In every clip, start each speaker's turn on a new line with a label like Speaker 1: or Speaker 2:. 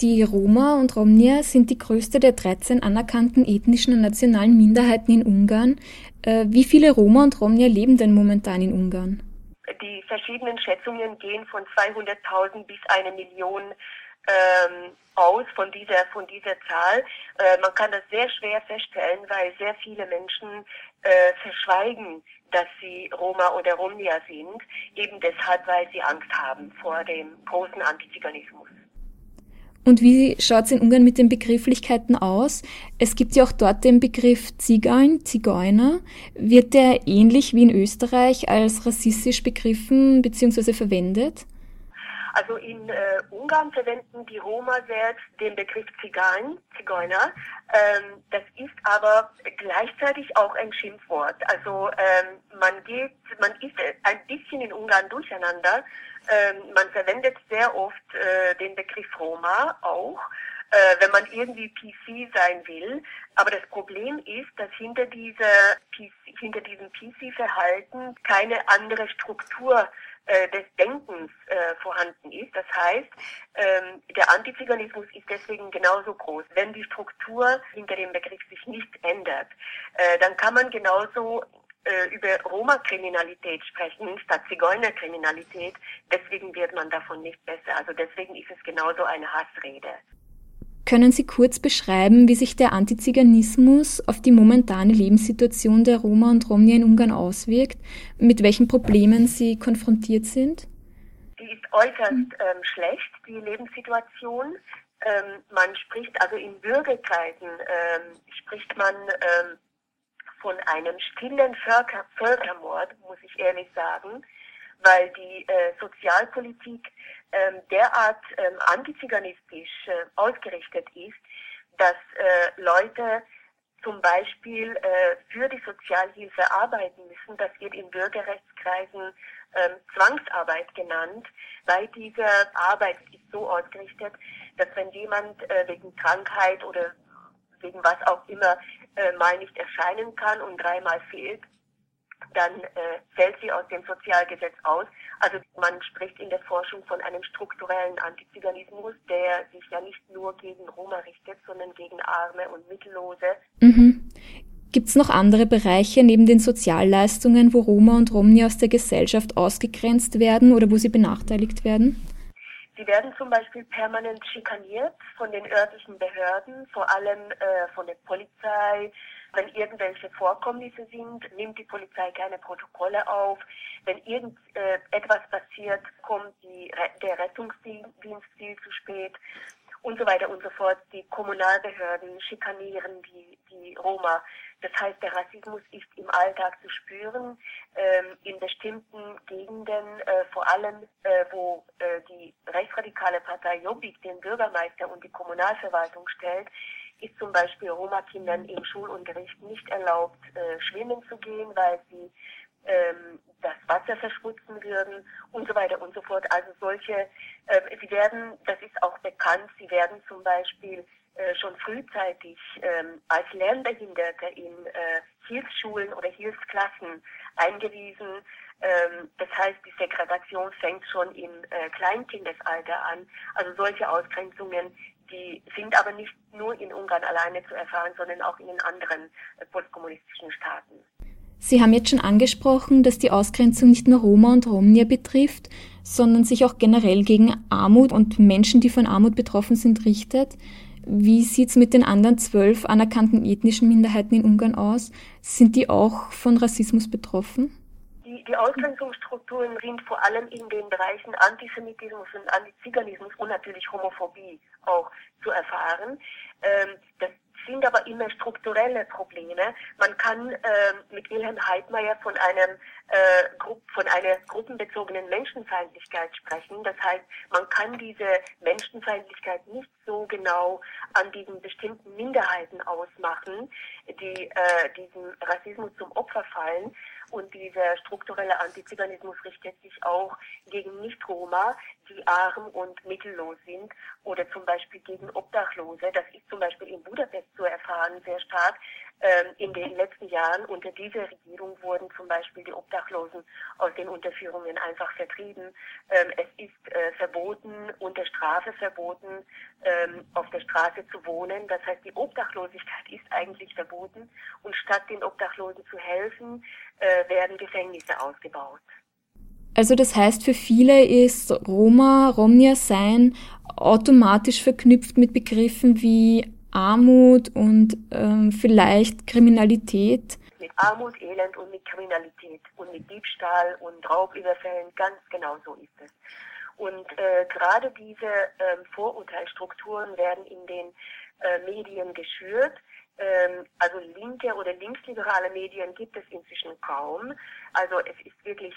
Speaker 1: Die Roma und Romnia sind die größte der 13 anerkannten ethnischen und nationalen Minderheiten in Ungarn. Äh, wie viele Roma und Romnia leben denn momentan in Ungarn?
Speaker 2: Die verschiedenen Schätzungen gehen von 200.000 bis eine Million ähm, aus von dieser, von dieser Zahl. Äh, man kann das sehr schwer feststellen, weil sehr viele Menschen äh, verschweigen, dass sie Roma oder Romnia sind, eben deshalb, weil sie Angst haben vor dem großen Antiziganismus.
Speaker 1: Und wie schaut es in Ungarn mit den Begrifflichkeiten aus? Es gibt ja auch dort den Begriff Zigeun, Zigeuner. Wird der ähnlich wie in Österreich als rassistisch begriffen bzw. verwendet?
Speaker 2: Also in äh, Ungarn verwenden die Roma selbst den Begriff Zigeun, Zigeuner. Ähm, das ist aber gleichzeitig auch ein Schimpfwort. Also ähm, man geht, man ist ein bisschen in Ungarn durcheinander. Ähm, man verwendet sehr oft äh, den Begriff Roma auch. Äh, wenn man irgendwie PC sein will. Aber das Problem ist, dass hinter dieser PC, hinter diesem PC-Verhalten keine andere Struktur äh, des Denkens äh, vorhanden ist. Das heißt, ähm, der Antiziganismus ist deswegen genauso groß. Wenn die Struktur hinter dem Begriff sich nicht ändert, äh, dann kann man genauso äh, über Roma-Kriminalität sprechen statt Zigeunerkriminalität. Deswegen wird man davon nicht besser. Also deswegen ist es genauso eine Hassrede.
Speaker 1: Können Sie kurz beschreiben, wie sich der Antiziganismus auf die momentane Lebenssituation der Roma und Romnia in Ungarn auswirkt, mit welchen Problemen sie konfrontiert sind?
Speaker 2: Die ist äußerst ähm, schlecht, die Lebenssituation. Ähm, man spricht also in Bürgerkreisen, ähm, spricht man ähm, von einem stillen Völker Völkermord, muss ich ehrlich sagen, weil die äh, Sozialpolitik ähm, derart ähm, antiziganistisch äh, ausgerichtet ist, dass äh, Leute zum Beispiel äh, für die Sozialhilfe arbeiten müssen. Das wird in Bürgerrechtskreisen ähm, Zwangsarbeit genannt, weil diese Arbeit ist so ausgerichtet, dass wenn jemand äh, wegen Krankheit oder wegen was auch immer äh, mal nicht erscheinen kann und dreimal fehlt, dann äh, fällt sie aus dem Sozialgesetz aus. Also man spricht in der Forschung von einem strukturellen Antiziganismus, der sich ja nicht nur gegen Roma richtet, sondern gegen Arme und Mittellose.
Speaker 1: Mhm. Gibt es noch andere Bereiche neben den Sozialleistungen, wo Roma und Romni aus der Gesellschaft ausgegrenzt werden oder wo sie benachteiligt werden?
Speaker 2: Sie werden zum Beispiel permanent schikaniert von den örtlichen Behörden, vor allem äh, von der Polizei, wenn irgendwelche Vorkommnisse sind, nimmt die Polizei keine Protokolle auf. Wenn irgendetwas äh, passiert, kommt die, der Rettungsdienst viel zu spät und so weiter und so fort. Die Kommunalbehörden schikanieren die, die Roma. Das heißt, der Rassismus ist im Alltag zu spüren, ähm, in bestimmten Gegenden, äh, vor allem äh, wo äh, die rechtsradikale Partei Jobbik den Bürgermeister und die Kommunalverwaltung stellt, ist zum Beispiel Roma-Kindern im Schulunterricht nicht erlaubt, äh, schwimmen zu gehen, weil sie ähm, das Wasser verschmutzen würden und so weiter und so fort. Also solche, äh, sie werden, das ist auch bekannt, sie werden zum Beispiel äh, schon frühzeitig ähm, als Lernbehinderte in äh, Hilfsschulen oder Hilfsklassen eingewiesen. Ähm, das heißt, die Segregation fängt schon im äh, Kleinkindesalter an. Also solche Ausgrenzungen die sind aber nicht nur in Ungarn alleine zu erfahren, sondern auch in den anderen äh, postkommunistischen Staaten.
Speaker 1: Sie haben jetzt schon angesprochen, dass die Ausgrenzung nicht nur Roma und Romnia betrifft, sondern sich auch generell gegen Armut und Menschen, die von Armut betroffen sind, richtet. Wie sieht es mit den anderen zwölf anerkannten ethnischen Minderheiten in Ungarn aus? Sind die auch von Rassismus betroffen?
Speaker 2: Die, die Ausgrenzungsstrukturen sind vor allem in den Bereichen Antisemitismus und Antiziganismus und natürlich Homophobie auch zu erfahren. Ähm, das sind aber immer strukturelle Probleme. Man kann äh, mit Wilhelm Heidmeier von einem äh, von einer gruppenbezogenen Menschenfeindlichkeit sprechen. Das heißt, man kann diese Menschenfeindlichkeit nicht so genau an diesen bestimmten Minderheiten ausmachen, die äh, diesem Rassismus zum Opfer fallen. Und dieser strukturelle Antiziganismus richtet sich auch gegen Nicht-Roma, die arm und mittellos sind oder zum Beispiel gegen Obdachlose. Das ist zum Beispiel in Budapest zu erfahren sehr stark. Ähm, in den letzten Jahren unter dieser Regierung wurden zum Beispiel die Obdachlosen aus den Unterführungen einfach vertrieben. Ähm, es ist äh, verboten, unter Strafe verboten, ähm, auf der Straße zu wohnen. Das heißt, die Obdachlosigkeit ist eigentlich verboten und statt den Obdachlosen zu helfen, äh, werden Gefängnisse ausgebaut.
Speaker 1: Also das heißt, für viele ist Roma, Romnia sein automatisch verknüpft mit Begriffen wie Armut und ähm, vielleicht Kriminalität.
Speaker 2: Mit Armut, Elend und mit Kriminalität und mit Diebstahl und Raubüberfällen, ganz genau so ist es. Und äh, gerade diese äh, Vorurteilsstrukturen werden in den äh, Medien geschürt. Ähm, also linke oder linksliberale Medien gibt es inzwischen kaum. Also es ist wirklich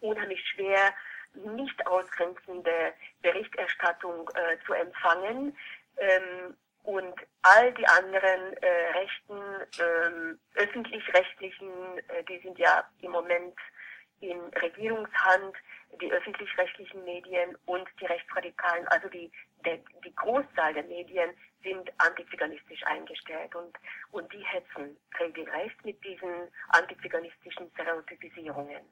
Speaker 2: unheimlich schwer, nicht ausgrenzende Berichterstattung äh, zu empfangen. Ähm, und all die anderen äh, rechten, ähm, öffentlich-rechtlichen, äh, die sind ja im Moment in Regierungshand, die öffentlich-rechtlichen Medien und die Rechtsradikalen, also die, der, die Großzahl der Medien sind antiziganistisch eingestellt und, und die hetzen regelrecht mit diesen antiziganistischen Stereotypisierungen.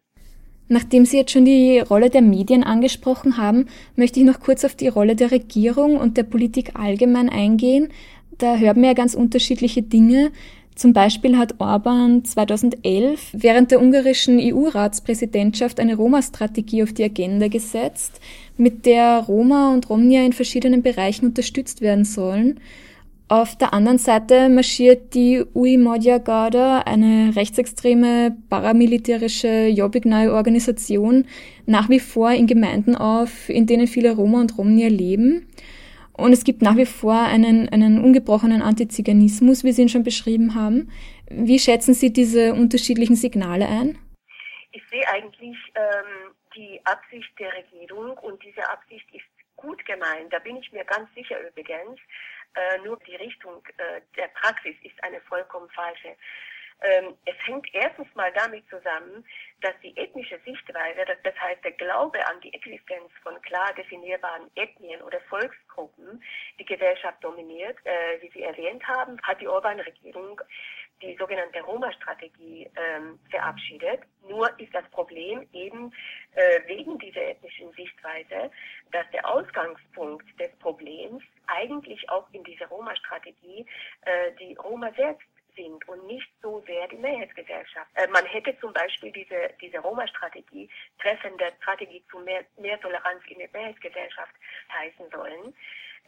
Speaker 1: Nachdem Sie jetzt schon die Rolle der Medien angesprochen haben, möchte ich noch kurz auf die Rolle der Regierung und der Politik allgemein eingehen. Da hört man ja ganz unterschiedliche Dinge. Zum Beispiel hat Orban 2011 während der ungarischen EU-Ratspräsidentschaft eine Roma-Strategie auf die Agenda gesetzt, mit der Roma und Romnia in verschiedenen Bereichen unterstützt werden sollen. Auf der anderen Seite marschiert die Uimoja Garda, eine rechtsextreme paramilitärische jobbignaue Organisation, nach wie vor in Gemeinden auf, in denen viele Roma und Romnia leben. Und es gibt nach wie vor einen, einen ungebrochenen Antiziganismus, wie Sie ihn schon beschrieben haben. Wie schätzen Sie diese unterschiedlichen Signale ein?
Speaker 2: Ich sehe eigentlich ähm, die Absicht der Regierung und diese Absicht ist gut gemeint. Da bin ich mir ganz sicher übrigens. Äh, nur die Richtung äh, der Praxis ist eine vollkommen falsche. Ähm, es hängt erstens mal damit zusammen, dass die ethnische Sichtweise, das, das heißt der Glaube an die Existenz von klar definierbaren Ethnien oder Volksgruppen, die Gesellschaft dominiert. Äh, wie Sie erwähnt haben, hat die Orban-Regierung die sogenannte Roma-Strategie ähm, verabschiedet. Nur ist das Problem eben äh, wegen dieser ethnischen Sichtweise, dass der Ausgangspunkt des Problems eigentlich auch in dieser Roma-Strategie äh, die Roma selbst sind und nicht so sehr die Mehrheitsgesellschaft. Äh, man hätte zum Beispiel diese, diese Roma-Strategie treffende Strategie zu mehr, mehr Toleranz in der Mehrheitsgesellschaft heißen sollen.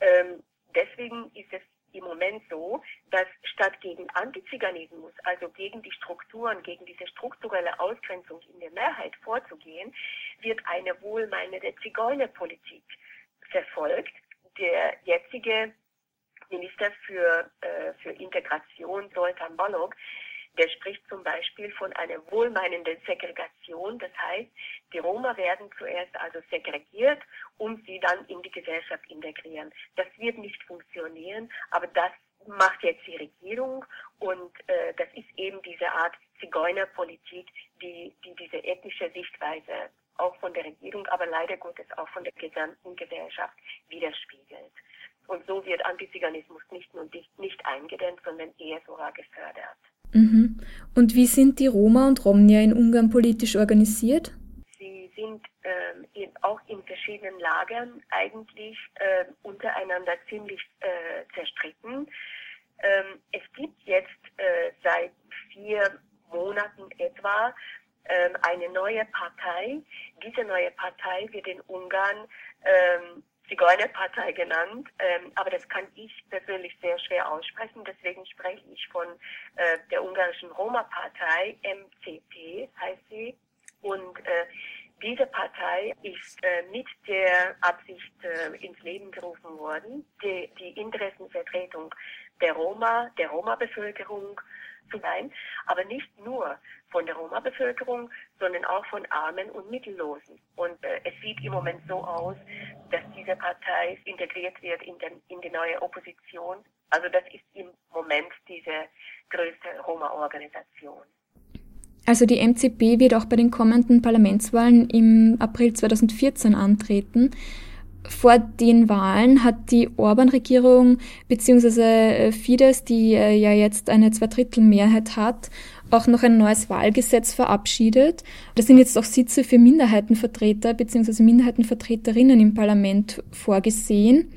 Speaker 2: Ähm, deswegen ist es im Moment so, dass statt gegen Antiziganismus, also gegen die Strukturen, gegen diese strukturelle Ausgrenzung in der Mehrheit vorzugehen, wird eine wohlmeinende Zigeunerpolitik verfolgt. Der jetzige Minister für, äh, für Integration, Zoltan Balog, der spricht zum Beispiel von einer wohlmeinenden Segregation. Das heißt, die Roma werden zuerst also segregiert, um sie dann in die Gesellschaft integrieren. Das wird nicht funktionieren, aber das macht jetzt die Regierung und äh, das ist eben diese Art Zigeunerpolitik, die, die diese ethnische Sichtweise auch von der Regierung, aber leider Gottes auch von der gesamten Gesellschaft widerspiegelt. Und so wird Antiziganismus nicht nur nicht, nicht eingedämmt, sondern eher sogar gefördert.
Speaker 1: Mhm. Und wie sind die Roma und Romnia in Ungarn politisch organisiert?
Speaker 2: Sie sind ähm, in, auch in verschiedenen Lagern eigentlich äh, untereinander ziemlich äh, zerstritten. Ähm, es gibt jetzt äh, seit vier Monaten etwa ähm, eine neue Partei. Diese neue Partei wird in Ungarn ähm, Zigeunerpartei genannt, ähm, aber das kann ich persönlich sehr schwer aussprechen. Deswegen spreche ich von äh, der ungarischen Roma-Partei, MCP heißt sie. Und äh, diese Partei ist äh, mit der Absicht äh, ins Leben gerufen worden, die, die Interessenvertretung der Roma, der Roma-Bevölkerung zu sein, aber nicht nur von der Roma-Bevölkerung, sondern auch von Armen und Mittellosen. Und äh, es sieht im Moment so aus, dass diese Partei integriert wird in, den, in die neue Opposition. Also das ist im Moment diese größte Roma-Organisation.
Speaker 1: Also die MCP wird auch bei den kommenden Parlamentswahlen im April 2014 antreten. Vor den Wahlen hat die Orban-Regierung bzw. Fidesz, die äh, ja jetzt eine Zweidrittelmehrheit hat, auch noch ein neues Wahlgesetz verabschiedet. Da sind jetzt auch Sitze für Minderheitenvertreter bzw. Minderheitenvertreterinnen im Parlament vorgesehen.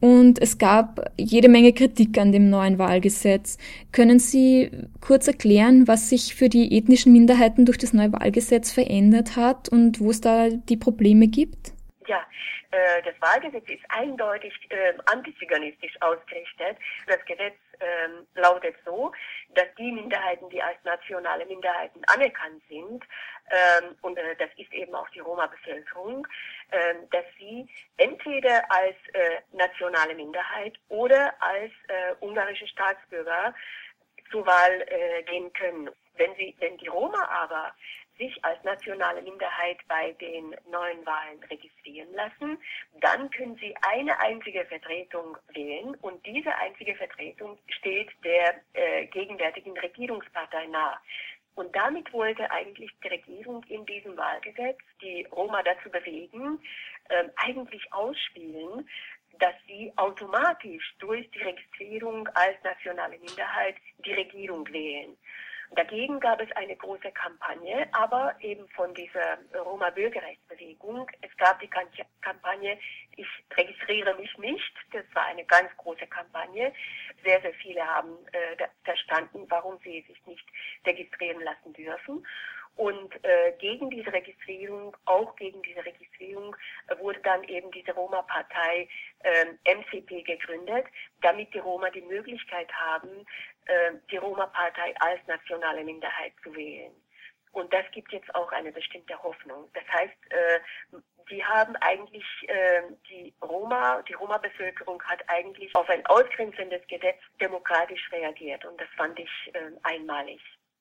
Speaker 1: Und es gab jede Menge Kritik an dem neuen Wahlgesetz. Können Sie kurz erklären, was sich für die ethnischen Minderheiten durch das neue Wahlgesetz verändert hat und wo es da die Probleme gibt?
Speaker 2: Ja, äh, das Wahlgesetz ist eindeutig äh, antiziganistisch ausgerichtet. Das Gesetz äh, lautet so, dass die Minderheiten, die als nationale Minderheiten anerkannt sind, ähm, und äh, das ist eben auch die Roma-Bevölkerung, äh, dass sie entweder als äh, nationale Minderheit oder als äh, ungarische Staatsbürger zur Wahl gehen können. Wenn, sie, wenn die Roma aber sich als nationale Minderheit bei den neuen Wahlen registrieren lassen, dann können sie eine einzige Vertretung wählen und diese einzige Vertretung steht der äh, gegenwärtigen Regierungspartei nahe. Und damit wollte eigentlich die Regierung in diesem Wahlgesetz die Roma dazu bewegen, äh, eigentlich ausspielen, dass sie automatisch durch die Registrierung als nationale Minderheit die Regierung wählen. Dagegen gab es eine große Kampagne, aber eben von dieser Roma-Bürgerrechtsbewegung. Es gab die Kampagne Ich registriere mich nicht. Das war eine ganz große Kampagne. Sehr, sehr viele haben äh, verstanden, warum sie sich nicht registrieren lassen dürfen. Und äh, gegen diese Registrierung, auch gegen diese Registrierung, äh, wurde dann eben diese Roma-Partei äh, MCP gegründet, damit die Roma die Möglichkeit haben, äh, die Roma-Partei als nationale Minderheit zu wählen. Und das gibt jetzt auch eine bestimmte Hoffnung. Das heißt, äh, die haben eigentlich, äh, die Roma, die Roma-Bevölkerung hat eigentlich auf ein ausgrenzendes Gesetz demokratisch reagiert. Und das fand ich äh, einmalig.